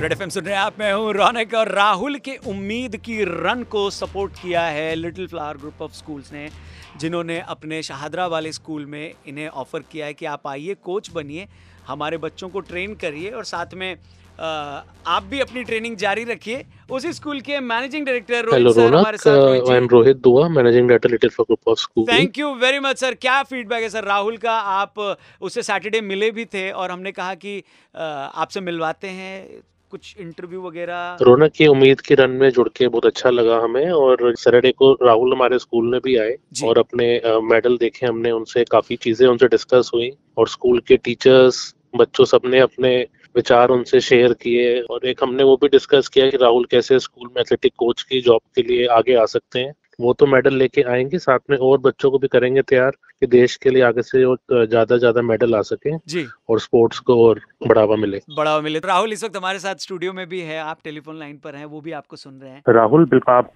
Red F सुन रहे हैं आप मैं हूँ रौनक और राहुल के उम्मीद की रन को सपोर्ट किया है Little Flower group of schools ने जिन्होंने अपने शहादरा वाले स्कूल में इन्हें ऑफ़र किया है कि आप आइए कोच बनिए हमारे बच्चों को ट्रेन करिए और साथ में आप भी अपनी ट्रेनिंग जारी रखिए। उसी स्कूल के मैनेजिंग डायरेक्टर रोहित सर हमारे साथ I am Rohit Dua managing director Little Flower group of school thank you very much sir क्या फीडबैक है सर राहुल का आप उससे सैटरडे मिले भी थे और हमने कहा कि आपसे मिलवाते हैं। कुछ इंटरव्यू वगैरह? रोनक की उम्मीद की रन में जुड़ के बहुत अच्छा लगा हमें और सैटरडे को राहुल हमारे स्कूल में भी आए और अपने मेडल देखे हमने उनसे काफ़ी चीज़ें उनसे डिस्कस हुई और स्कूल के टीचर्स बच्चों सबने अपने विचार उनसे शेयर किए और एक हमने वो भी डिस्कस किया कि राहुल कैसे स्कूल में एथलेटिक कोच की जॉब के लिए आगे आ सकते हैं। वो तो मेडल लेके आएँगे साथ में और बच्चों को भी करेंगे तैयार कि देश के लिए आगे से और ज़्यादा ज़्यादा मेडल आ सके जी। और स्पोर्ट्स को और बढ़ावा मिले। बढ़ावा मिले। तो राहुल इस वक्त हमारे साथ स्टूडियो में भी है आप टेलीफोन लाइन पर हैं वो भी आपको सुन रहे हैं। राहुल बिल्कुल आप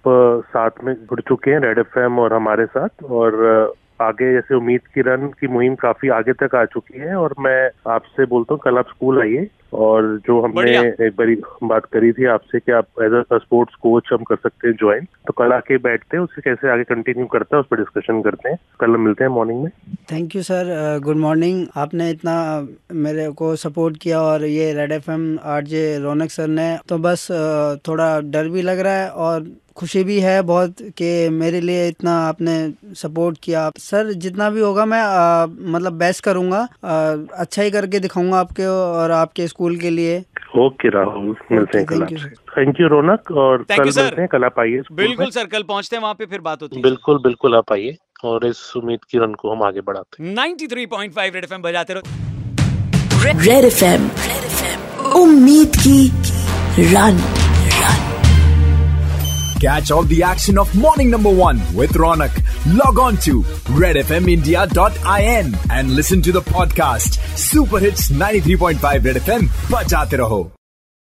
साथ में जुड़ चुके हैं रेड एफएम और हमारे साथ और आगे जैसे उम्मीद की रन की मुहिम काफ़ी आगे तक आ चुकी है और मैं आपसे बोलता हूँ कल आप स्कूल आइए और जो हमने एक बारी बात करी थी आपसे कि आप एज अ स्पोर्ट्स कोच हम कर सकते हैं ज्वाइन तो कल आके बैठते हैं उसे कैसे आगे कंटिन्यू करता है उस पर डिस्कशन करते हैं। कल मिलते हैं मॉर्निंग में। Thank you sir good morning आपने इतना मेरे को सपोर्ट किया और ये Red F M R J Raunac sir ने तो बस थोड़ा डर भी लग रहा है और खुशी भी है बहुत कि मेरे लिए इतना आपने सपोर्ट किया। सर जितना भी होगा मैं अ, मतलब बेस्ट करूँगा। अ, अच्छा ही करके दिखाऊँगा आपके और आपके स्कूल के लिए। ओके राहुल मिलते हैं कल थैंक यू रौनक और कल मिलते हैं कल आप आइए बिल्कुल सर कल पहुँचते हैं वहाँ पे फिर बात होती है। बिल्कुल बिल्कुल आप आइए और इस उम्मीद की रन को हम आगे बढ़ाते हैं। 93.5 रेड एफएम बजाते रहो। रेड एफ़ एम उम्मीद की रन। Catch all the action of morning number one with Ronak. Log on to redfmindia.in and listen to the podcast Super Hits 93.5 Red FM. Bajate raho.